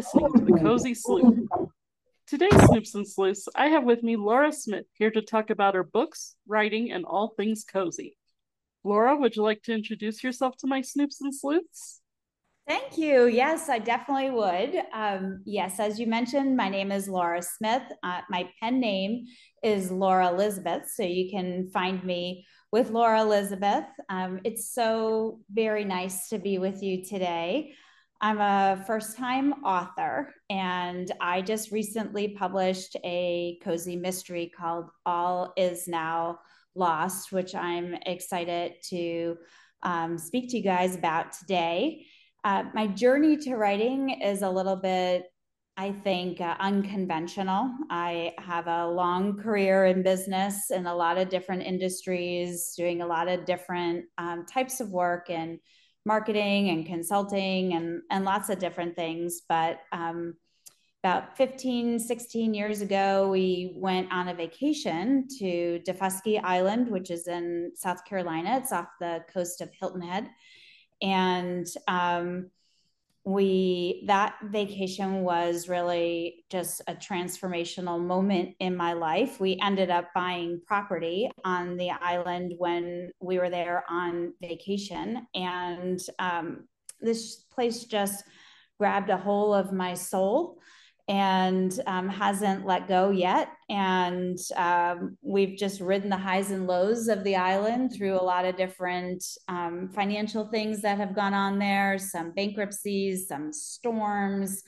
listening to The Cozy Sleuth. Today, Snoops and Sleuths, I have with me Laura Smith here to talk about her books, writing, and all things cozy. Laura, would you like to introduce yourself to my Snoops and Sleuths? Thank you. Yes, I definitely would. Um, yes, as you mentioned, my name is Laura Smith. Uh, my pen name is Laura Elizabeth, so you can find me with Laura Elizabeth. Um, it's so very nice to be with you today. I'm a first time author, and I just recently published a cozy mystery called All Is Now Lost, which I'm excited to um, speak to you guys about today. Uh, my journey to writing is a little bit, I think, uh, unconventional. I have a long career in business in a lot of different industries, doing a lot of different um, types of work and marketing and consulting and, and lots of different things. But um, about 15, 16 years ago, we went on a vacation to Daufuskie Island, which is in South Carolina. It's off the coast of Hilton Head. And um, we that vacation was really just a transformational moment in my life. We ended up buying property on the island when we were there on vacation. And um, this place just grabbed a hold of my soul and um, hasn't let go yet. And um, we've just ridden the highs and lows of the island through a lot of different um, financial things that have gone on there, some bankruptcies, some storms,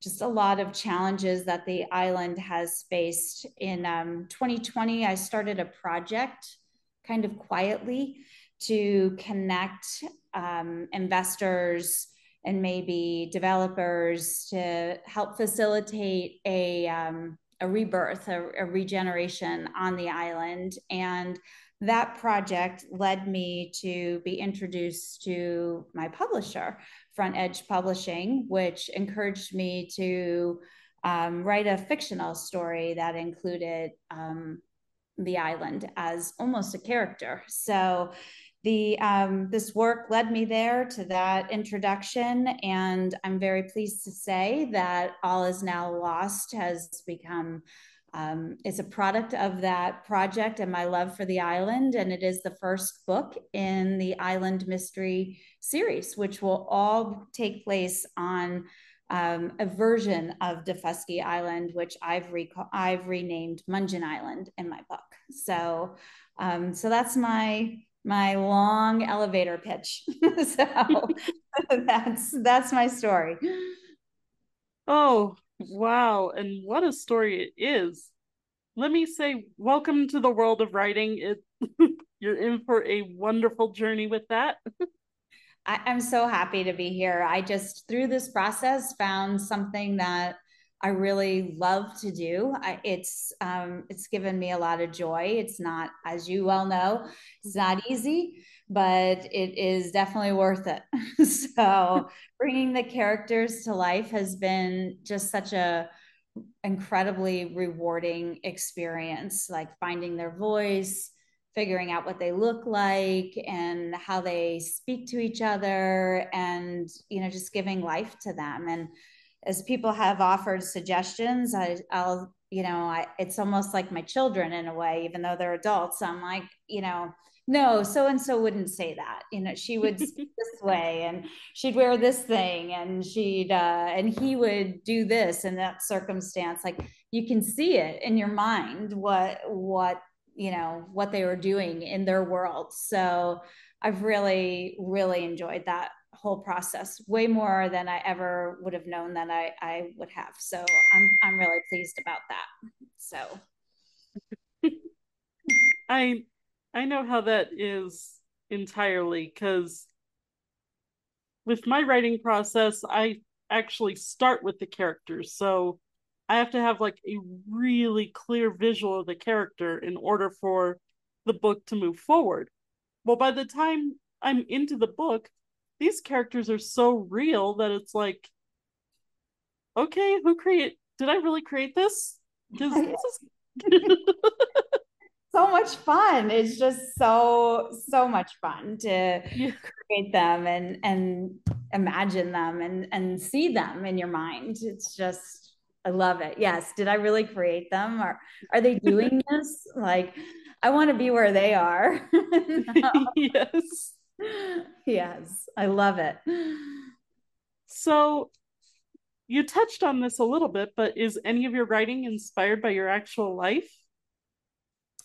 just a lot of challenges that the island has faced. In 2020, um, I started a project kind of quietly to connect um, investors and maybe developers to help facilitate a, um, a rebirth, a, a regeneration on the island. And that project led me to be introduced to my publisher, Front Edge Publishing, which encouraged me to um, write a fictional story that included um, the island as almost a character. So the um, this work led me there to that introduction and i'm very pleased to say that all is now lost has become um, it's a product of that project and my love for the island and it is the first book in the island mystery series which will all take place on um, a version of Daufuskie Island, which I've I've renamed Mungin Island in my book. So, um, so that's my my long elevator pitch. so that's that's my story. Oh, wow. And what a story it is. Let me say welcome to the world of writing. It you're in for a wonderful journey with that. I, I'm so happy to be here. I just through this process found something that I really love to do. I, it's um, it's given me a lot of joy. It's not, as you well know, it's not easy, but it is definitely worth it. so bringing the characters to life has been just such a incredibly rewarding experience. Like finding their voice, figuring out what they look like, and how they speak to each other, and you know, just giving life to them and as people have offered suggestions, I, I'll, you know, I, it's almost like my children in a way, even though they're adults. I'm like, you know, no, so and so wouldn't say that. You know, she would speak this way, and she'd wear this thing, and she'd, uh, and he would do this in that circumstance. Like you can see it in your mind what what you know what they were doing in their world. So I've really really enjoyed that whole process way more than I ever would have known that I, I would have. So I'm I'm really pleased about that. So I I know how that is entirely because with my writing process, I actually start with the characters. So I have to have like a really clear visual of the character in order for the book to move forward. Well, by the time I'm into the book, these characters are so real that it's like, okay, who create? Did I really create this? Because this is. so much fun. It's just so so much fun to yeah. create them and and imagine them and and see them in your mind. It's just I love it. Yes. Did I really create them or are they doing this? Like I want to be where they are. yes. Yes. I love it. So you touched on this a little bit, but is any of your writing inspired by your actual life?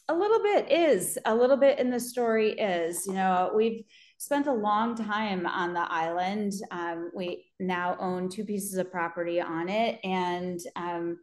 A little bit is. A little bit in the story is. You know, we've spent a long time on the island. Um, we now own two pieces of property on it, and um,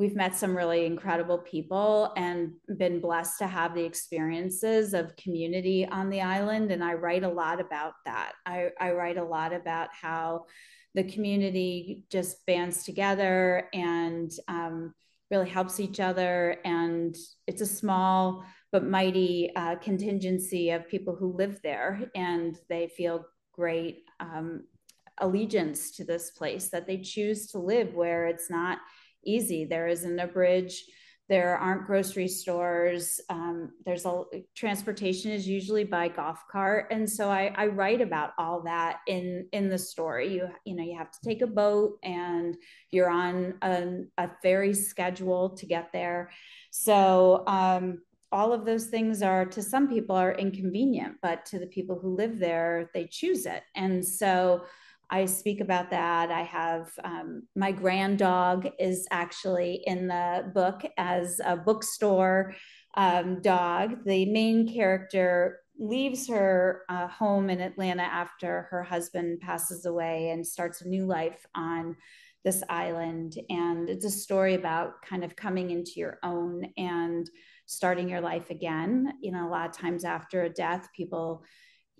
we've met some really incredible people and been blessed to have the experiences of community on the island. And I write a lot about that. I, I write a lot about how the community just bands together and um, really helps each other. And it's a small but mighty uh, contingency of people who live there, and they feel great um, allegiance to this place that they choose to live where it's not easy. There isn't a bridge. There aren't grocery stores. Um, there's a transportation is usually by golf cart. And so I, I, write about all that in in the story. You you know you have to take a boat and you're on a, a ferry schedule to get there. So um, all of those things are to some people are inconvenient but to the people who live there they choose it. And so I speak about that. I have um, my grand dog is actually in the book as a bookstore um, dog. The main character leaves her uh, home in Atlanta after her husband passes away and starts a new life on this island. And it's a story about kind of coming into your own and starting your life again. You know, a lot of times after a death, people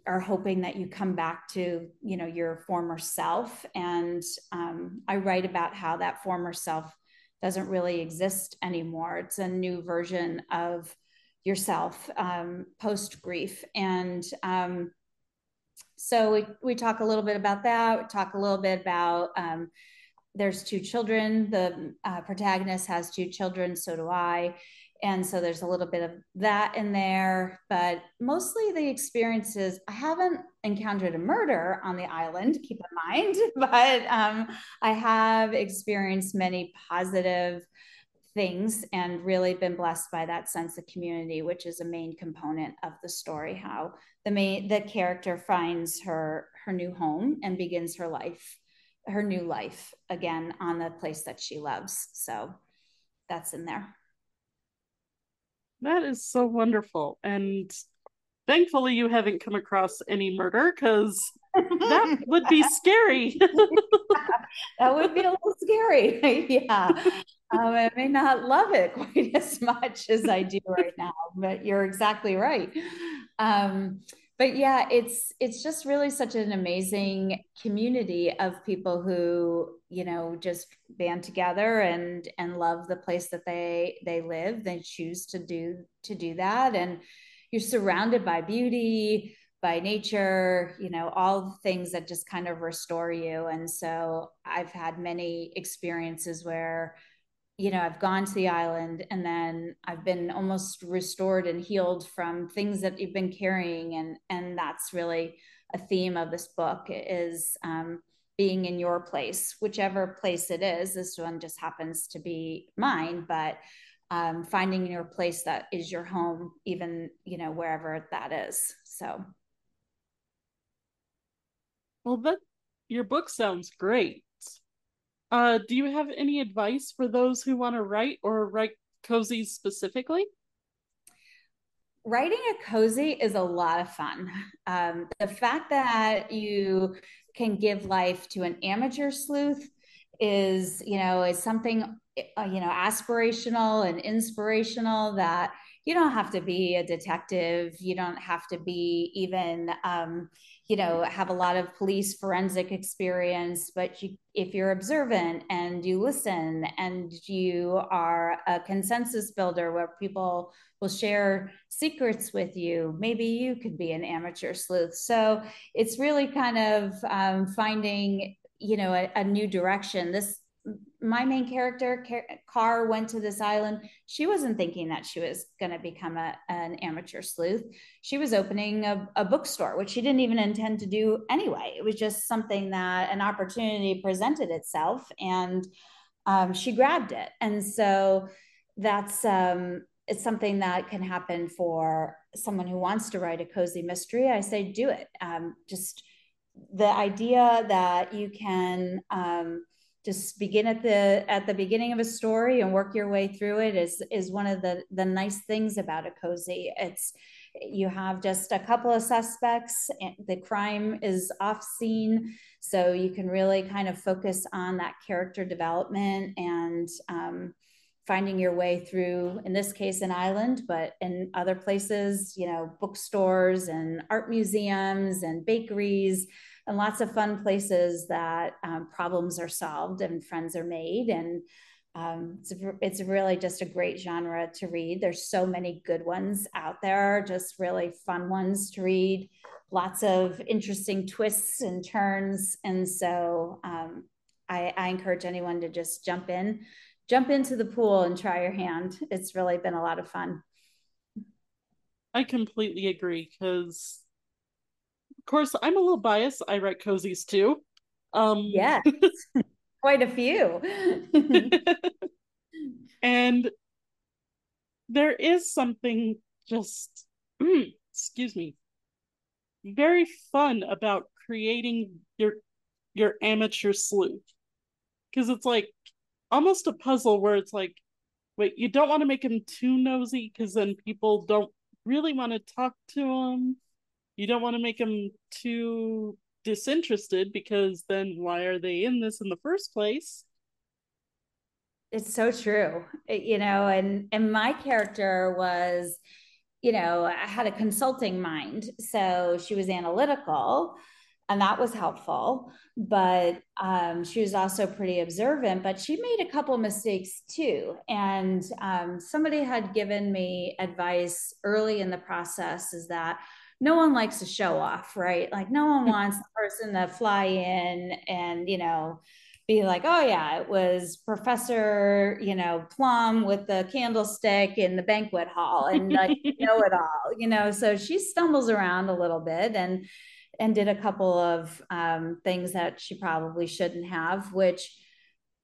are hoping that you come back to you know your former self. And um, i write about how that former self doesn't really exist anymore. It's a new version of yourself um, post grief and um, so we, we talk a little bit about that. We talk a little bit about um, there's two children. The uh, protagonist has two children. So do i and so there's a little bit of that in there but mostly the experiences i haven't encountered a murder on the island keep in mind but um, i have experienced many positive things and really been blessed by that sense of community which is a main component of the story how the main the character finds her her new home and begins her life her new life again on the place that she loves. So that's in there that is so wonderful. And thankfully, you haven't come across any murder because that would be scary. that would be a little scary. yeah. Um, I may not love it quite as much as I do right now, but you're exactly right. Um, but yeah it's it's just really such an amazing community of people who you know just band together and and love the place that they they live. They choose to do to do that. And you're surrounded by beauty by nature you know all things that just kind of restore you. And so i've had many experiences where you know, I've gone to the island and then I've been almost restored and healed from things that you've been carrying. And, and that's really a theme of this book is um, being in your place, whichever place it is. This one just happens to be mine, but um, finding your place that is your home, even, you know, wherever that is. So. Well, that your book sounds great. Uh, do you have any advice for those who want to write or write cozies specifically? Writing a cozy is a lot of fun. Um, the fact that you can give life to an amateur sleuth is, you know, is something, uh, you know, aspirational and inspirational that you don't have to be a detective. You don't have to be even, um, you know have a lot of police forensic experience but you, if you're observant and you listen and you are a consensus builder where people will share secrets with you maybe you could be an amateur sleuth so it's really kind of um, finding you know a, a new direction this my main character, Car, went to this island. She wasn't thinking that she was going to become a, an amateur sleuth. She was opening a, a bookstore, which she didn't even intend to do anyway. It was just something that an opportunity presented itself, and um, she grabbed it. And so that's um, it's something that can happen for someone who wants to write a cozy mystery. I say do it. Um, just the idea that you can um, just begin at the at the beginning of a story and work your way through it is is one of the the nice things about a cozy. It's you have just a couple of suspects the crime is off scene. So you can really kind of focus on that character development and um, finding your way through in this case an island but in other places you know bookstores and art museums and bakeries and lots of fun places that um, problems are solved and friends are made. And um, it's, it's really just a great genre to read. There's so many good ones out there just really fun ones to read. Lots of interesting twists and turns. And so um, I, I encourage anyone to just jump in jump into the pool and try your hand. It's really been a lot of fun. I completely agree because of course, I'm a little biased. I write cozies too. Um, yeah, quite a few. and there is something just, excuse me, very fun about creating your your amateur sleuth because it's like almost a puzzle where it's like wait you don't want to make him too nosy because then people don't really want to talk to him you don't want to make them too disinterested because then why are they in this in the first place? It's so true. You know, and and my character was you know, I had a consulting mind. So she was analytical and that was helpful. But um, she was also pretty observant, but she made a couple mistakes too. And um, somebody had given me advice early in the process is that no one likes to show off, right? Like no one wants the person to fly in and, you know, be like, oh yeah, it was Professor, you know, Plum with the candlestick in the banquet hall and like know it all, you know. So she stumbles around a little bit and and did a couple of um, things that she probably shouldn't have, which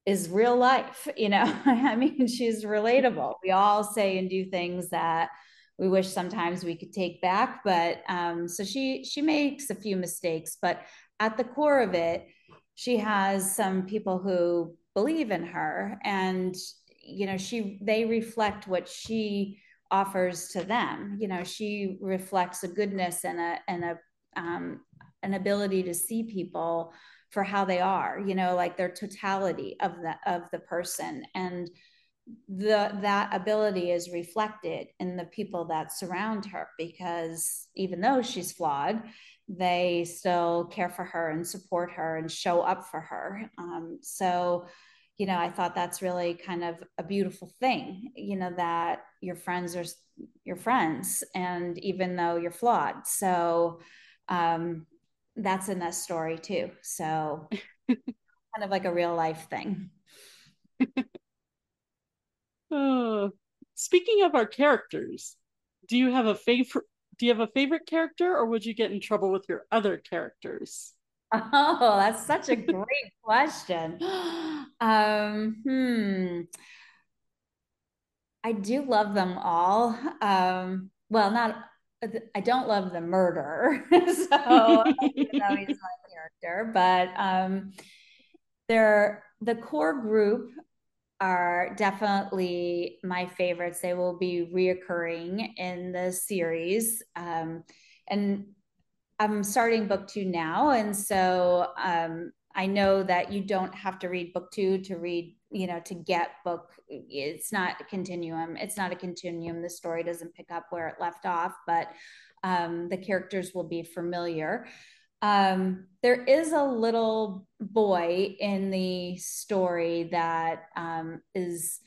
is real life, you know. I mean, she's relatable. We all say and do things that we wish sometimes we could take back. But um, so she she makes a few mistakes, but at the core of it, she has some people who believe in her, and you know she they reflect what she offers to them. You know, she reflects a goodness and a and a um, an ability to see people for how they are. You know, like their totality of the of the person and the that ability is reflected in the people that surround her because even though she's flawed they still care for her and support her and show up for her. Um, so you know i thought that's really kind of a beautiful thing you know that your friends are your friends and even though you're flawed. So um, that's in this story too. So kind of like a real life thing Uh, speaking of our characters, do you have a favorite? Do you have a favorite character, or would you get in trouble with your other characters? Oh, that's such a great question. Um, hmm. I do love them all. Um, well, not I don't love the murderer, so you know he's my character, but um, they're the core group are definitely my favorites. They will be reoccurring in the series. Um, and I'm starting book two now. And so um, I know that you don't have to read book two to read, you know, to get book. It's not a continuum. It's not a continuum. The story doesn't pick up where it left off, but um, the characters will be familiar. Um, there is a little boy in the story that um, is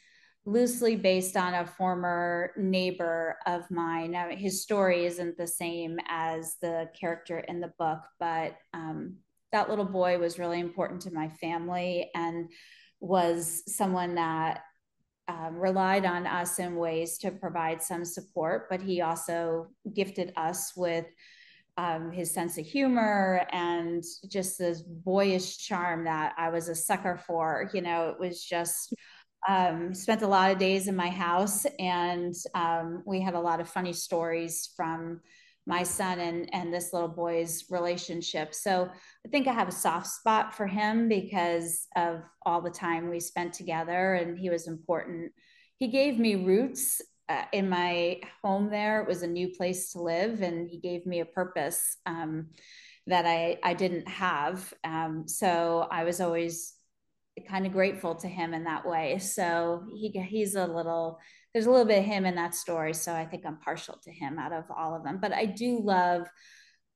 loosely based on a former neighbor of mine. Now, his story isn't the same as the character in the book, but um, that little boy was really important to my family. And was someone that um, relied on us in ways to provide some support, but he also gifted us with um, his sense of humor and just this boyish charm that I was a sucker for. You know, it was just um, spent a lot of days in my house, and um, we had a lot of funny stories from my son and and this little boy's relationship. So I think I have a soft spot for him because of all the time we spent together, and he was important. He gave me roots uh, in my home. There, it was a new place to live, and he gave me a purpose um, that I I didn't have. Um, so I was always kind of grateful to him in that way. So he he's a little there's a little bit of him in that story. So I think I'm partial to him out of all of them. But I do love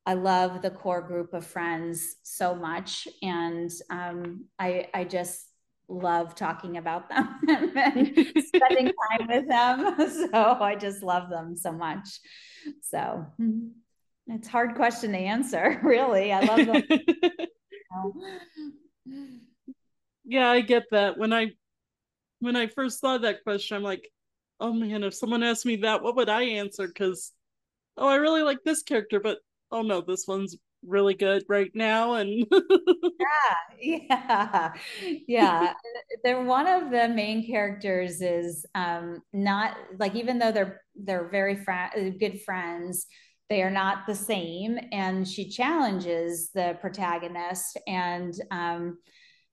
I love the core group of friends so much, and um, I I just love talking about them and spending time with them. So I just love them so much. So hmm, it's hard question to answer, really. I love them. yeah, I get that. When I when I first saw that question, I'm like, oh man, if someone asked me that, what would I answer? Because oh, I really like this character, but oh no, this one's really good right now and yeah yeah. Yeah they're one of the main characters is um not like even though they're they're very fr- good friends they are not the same and she challenges the protagonist and um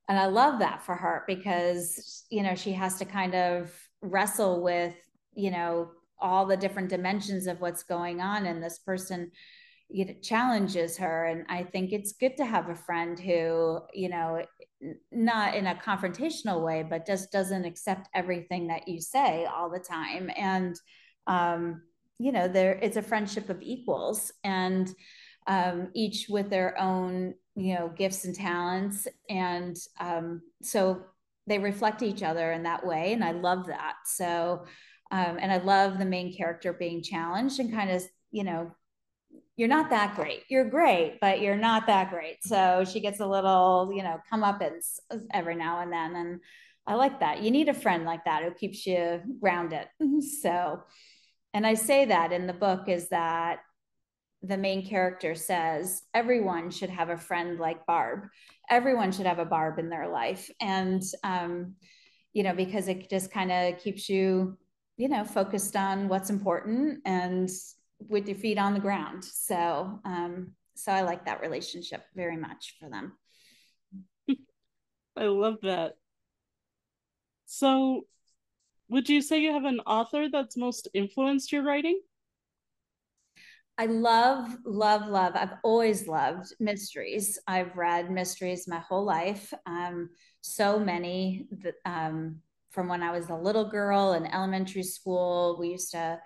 and I love that for her because you know she has to kind of wrestle with you know all the different dimensions of what's going on and this person you know challenges her and I think it's good to have a friend who you know not in a confrontational way but just doesn't accept everything that you say all the time. And um you know there it's a friendship of equals and um, each with their own you know gifts and talents. And um, so they reflect each other in that way and i love that. So um, and i love the main character being challenged and kind of you know you're not that great you're great but you're not that great so she gets a little you know come up and every now and then and i like that you need a friend like that who keeps you grounded so and i say that in the book is that the main character says everyone should have a friend like Barb. Everyone should have a Barb in their life. And, um, you know, because it just kind of keeps you, you know, focused on what's important and with your feet on the ground. So, um, so I like that relationship very much for them. I love that. So, would you say you have an author that's most influenced your writing? I love, love, love. I've always loved mysteries. I've read mysteries my whole life. Um, so many that, um, from when I was a little girl in elementary school. We used to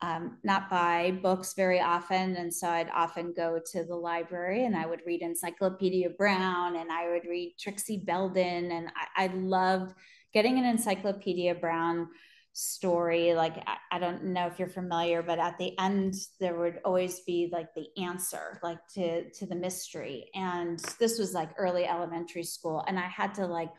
um, not buy books very often. And so I'd often go to the library and I would read Encyclopedia Brown and I would read Trixie Belden. And I, I loved getting an Encyclopedia Brown story like I, I, don't know if you're familiar but at the end there would always be like the answer like to to the mystery and this was like early elementary school and i had to like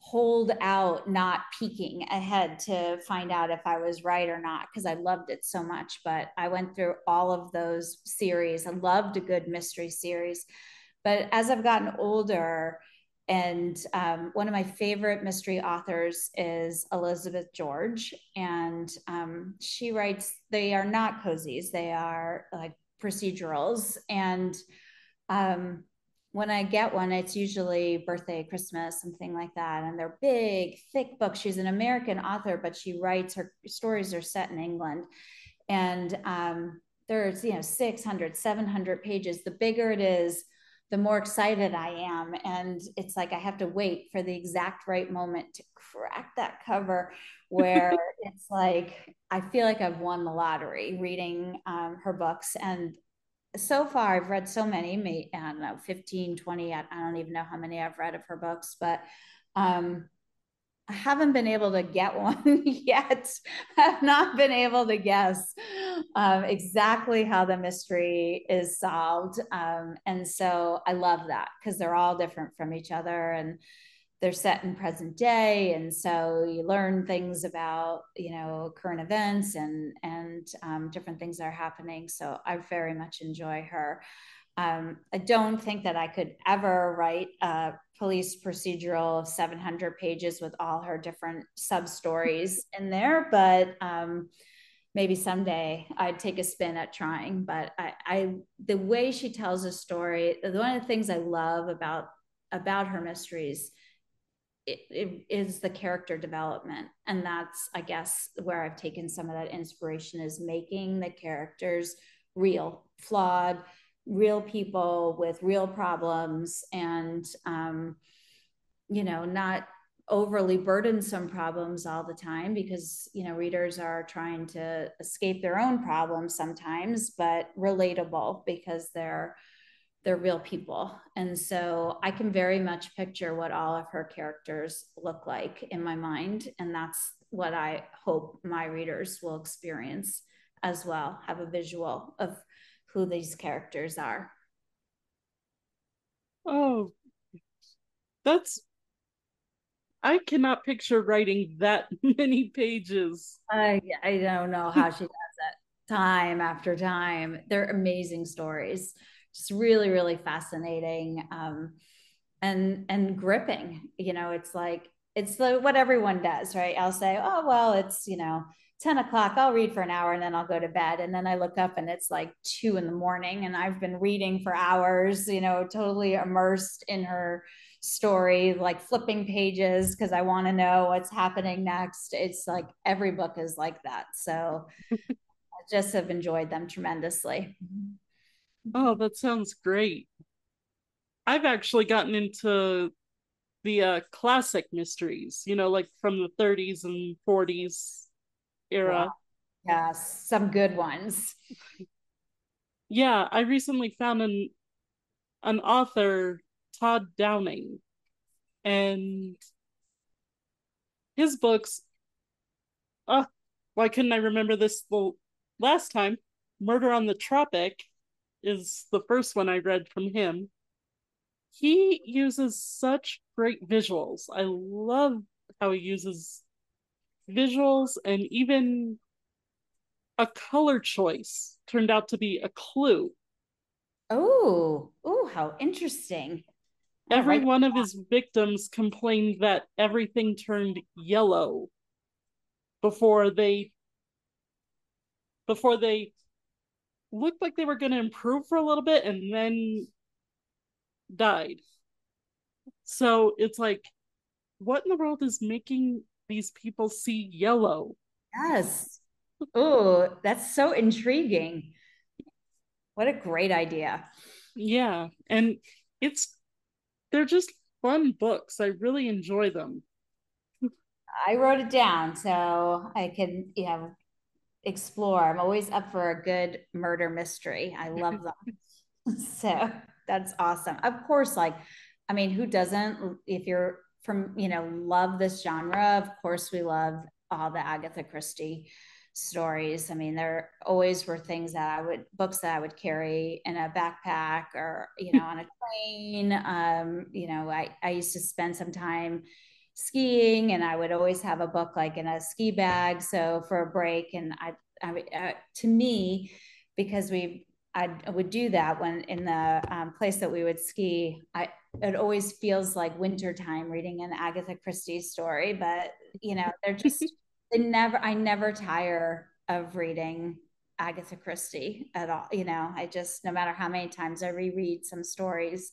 hold out not peeking ahead to find out if i was right or not because i loved it so much but i went through all of those series i loved a good mystery series but as i've gotten older and um, one of my favorite mystery authors is Elizabeth George. And um, she writes, they are not cozies, they are like procedurals. And um, when I get one, it's usually birthday, Christmas, something like that. And they're big, thick books. She's an American author, but she writes her stories are set in England. And um, there's, you know, 600, 700 pages. The bigger it is, the more excited I am. And it's like I have to wait for the exact right moment to crack that cover where it's like I feel like I've won the lottery reading um, her books. And so far, I've read so many, I don't know, 15, 20, I don't even know how many I've read of her books, but um, I haven't been able to get one yet. I've not been able to guess um, exactly how the mystery is solved. Um, and so I love that because they're all different from each other. And they're set in present day and so you learn things about you know current events and and um, different things that are happening so i very much enjoy her um, i don't think that i could ever write a police procedural of 700 pages with all her different sub stories in there but um, maybe someday I'd take a spin at trying. But I, I, the way she tells a story, one of the things I love about about her mysteries it, it is the character development. And that's i guess where i've taken some of that inspiration is making the characters real flawed real people with real problems and um, you know not overly burdensome problems all the time because you know readers are trying to escape their own problems sometimes but relatable because they're they're real people. And so I can very much picture what all of her characters look like in my mind. And that's what I hope my readers will experience as well, have a visual of who these characters are. Oh, that's I cannot picture writing that many pages. I I don't know how she does it time after time. They're amazing stories just really really fascinating um, and and gripping you know it's like it's the what everyone does right? I'll say oh well it's you know 10 o'clock i'll read for an hour and then i'll go to bed. And then i look up and it's like two in the morning and i've been reading for hours you know totally immersed in her story like flipping pages because i want to know what's happening next. It's like every book is like that. So i just have enjoyed them tremendously Oh, that sounds great. I've actually gotten into the uh, classic mysteries, you know, like from the 30s and 40s era. Yeah. Yes, some good ones. Yeah, I recently found an an author, Todd Downing, and his books. Uh, why couldn't I remember this the last time? Murder on the Tropic is the first one I read from him. He uses such great visuals. I love how he uses visuals and even a color choice turned out to be a clue. Oh, oh, how interesting. Every one of his victims complained that everything turned yellow before they before they looked like they were going to improve for a little bit and then died. So it's like, what in the world is making these people see yellow? Yes. Oh, that's so intriguing. What a great idea. Yeah. And it's, they're just fun books. I really enjoy them. I wrote it down so I can, you know, explore. I'm always up for a good murder mystery. I love them. so that's awesome. Of course, like, I mean, who doesn't? If you're from, you know, love this genre, of course, we love all the Agatha Christie stories. I mean, there always were things that I would books that I would carry in a backpack or you know on a train. Um, you know, I I used to spend some time skiing and I would always have a book like in a ski bag. So for a break, and I, I uh, to me, because we, I would do that when in the um, place that we would ski, I, it always feels like wintertime reading an Agatha Christie story, but you know, they're just, they never, I never tire of reading Agatha Christie at all. You know, I just, no matter how many times I reread some stories,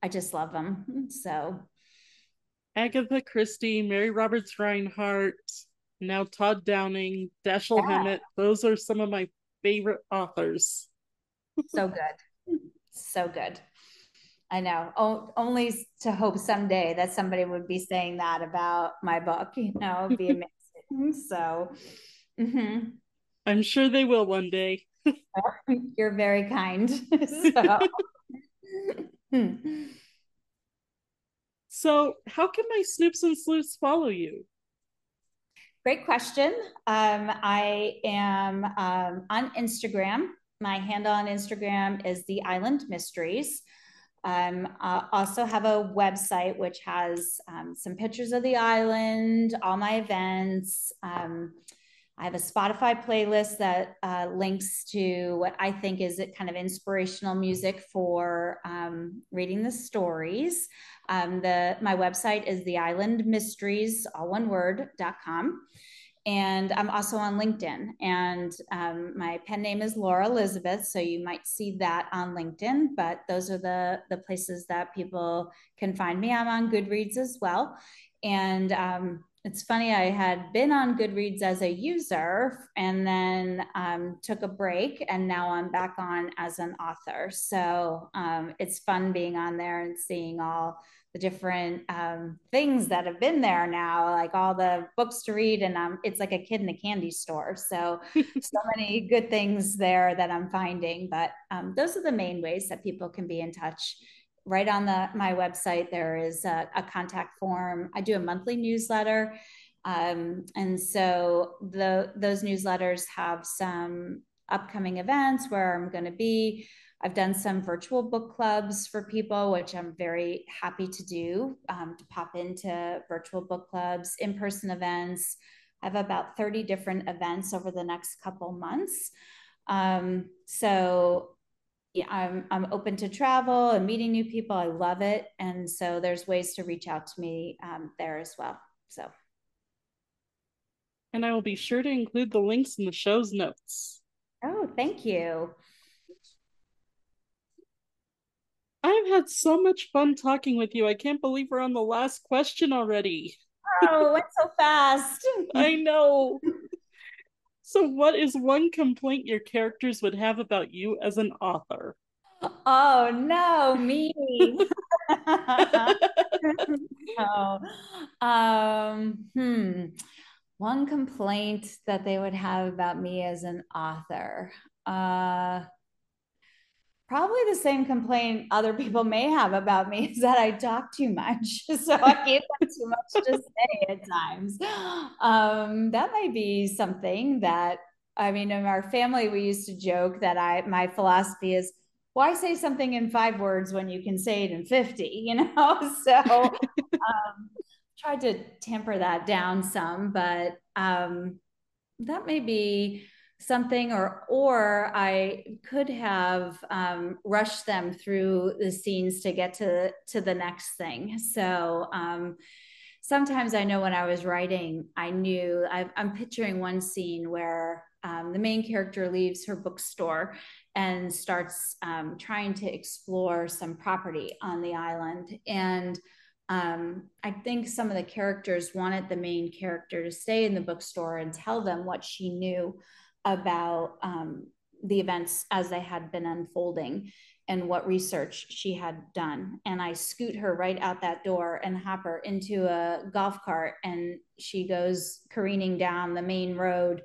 I just love them. So Agatha Christie, Mary Roberts Rinehart, now Todd Downing, Dashiell yeah. Hammett. Those are some of my favorite authors. so good. So good. I know. O- only to hope someday that somebody would be saying that about my book, you know, it'd be amazing. so, mm-hmm. I'm sure they will one day. You're very kind. so. So, how can my snoops and sleuths follow you? Great question. Um, I am um, on Instagram. My handle on Instagram is The Island Mysteries. Um, I also have a website which has um, some pictures of the island, all my events. I have a Spotify playlist that uh, links to what I think is it kind of inspirational music for um, reading the stories. Um, the my website is the Island Mysteries, all one dot com. And I'm also on LinkedIn. And um, my pen name is Laura Elizabeth. So you might see that on LinkedIn, but those are the, the places that people can find me. I'm on Goodreads as well. And um, it's funny, I had been on Goodreads as a user and then um, took a break, and now I'm back on as an author. So um, it's fun being on there and seeing all the different um, things that have been there now, like all the books to read, and um, it's like a kid in a candy store. So, so many good things there that I'm finding. But um, those are the main ways that people can be in touch. Right on the my website, there is a, a contact form. I do a monthly newsletter, um, and so the those newsletters have some upcoming events where I'm going to be. I've done some virtual book clubs for people, which I'm very happy to do um, to pop into virtual book clubs, in person events. I have about 30 different events over the next couple months. Um, so yeah, I'm, I'm open to travel and meeting new people. I love it. And so there's ways to reach out to me um, there as well. So. And I will be sure to include the links in the show's notes. Oh, thank you. I've had so much fun talking with you. I can't believe we're on the last question already. Oh, went so fast. I know. So, what is one complaint your characters would have about you as an author? Oh, no, me. oh, um, hmm. One complaint that they would have about me as an author. Uh, probably the same complaint other people may have about me is that I talk too much. So I give them too much to say at times. Um, that might be something that I mean, in our family, we used to joke that I my philosophy is why say something in five words when you can say it in 50, you know? So um, tried to temper that down some, but um, that may be something or or i could have um, rushed them through the scenes to get to to the next thing. So um, sometimes i know when i was writing i knew i am picturing one scene where um, the main character leaves her bookstore and starts um, trying to explore some property on the island. And um, I think some of the characters wanted the main character to stay in the bookstore and tell them what she knew about um, the events as they had been unfolding and what research she had done. And I scoot her right out that door and hop her into a golf cart, and she goes careening down the main road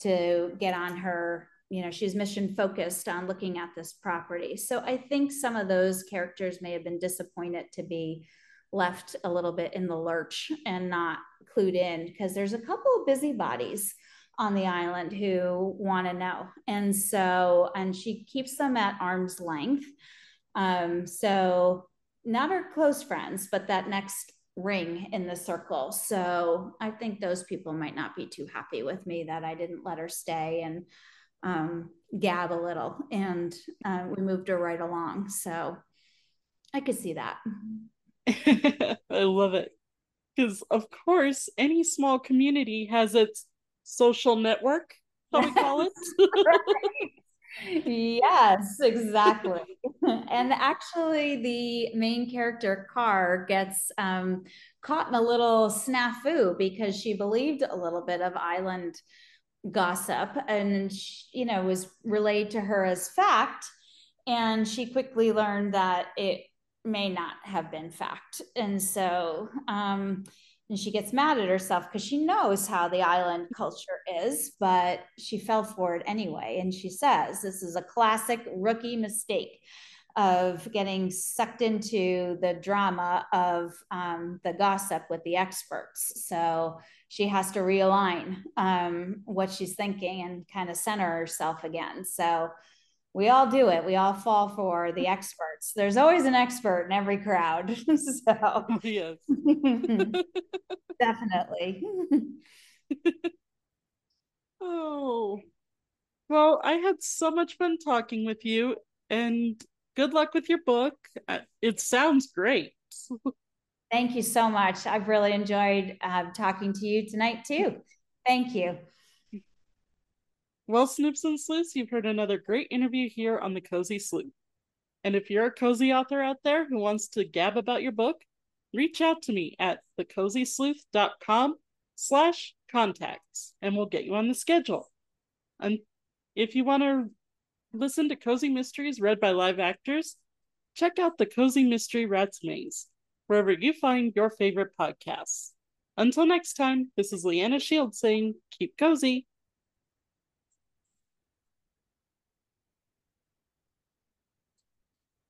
to get on her. You know, she's mission focused on looking at this property. So I think some of those characters may have been disappointed to be left a little bit in the lurch and not clued in because there's a couple of busybodies on the island who want to know. And so, and she keeps them at arm's length. Um, so, not her close friends, but that next ring in the circle. So, I think those people might not be too happy with me that I didn't let her stay and um, gab a little. And uh, we moved her right along. So, I could see that. I love it. Because, of course, any small community has its social network, shall we call it? yes, exactly. and actually, the main character, Car, gets um, caught in a little snafu because she believed a little bit of island gossip and, you know, was relayed to her as fact. And she quickly learned that it may not have been fact. And so, um, and she gets mad at herself because she knows how the island culture is, but she fell for it anyway. And she says this is a classic rookie mistake of getting sucked into the drama of um, the gossip with the experts. So she has to realign um, what she's thinking and kind of center herself again. So we all do it. We all fall for the experts. There's always an expert in every crowd. so yes. definitely. oh. Well, I had so much fun talking with you and good luck with your book. Uh, it sounds great. Thank you so much. I've really enjoyed uh, talking to you tonight, too. Thank you. Well, Snoops and Sleuths, you've heard another great interview here on the Cozy Sleuth. And if you're a cozy author out there who wants to gab about your book, reach out to me at thecozysleuth.com slash contacts and we'll get you on the schedule. And if you want to listen to cozy mysteries read by live actors, check out the Cozy Mystery Rats Maze, wherever you find your favorite podcasts. Until next time, this is Leanna Shield saying, keep cozy.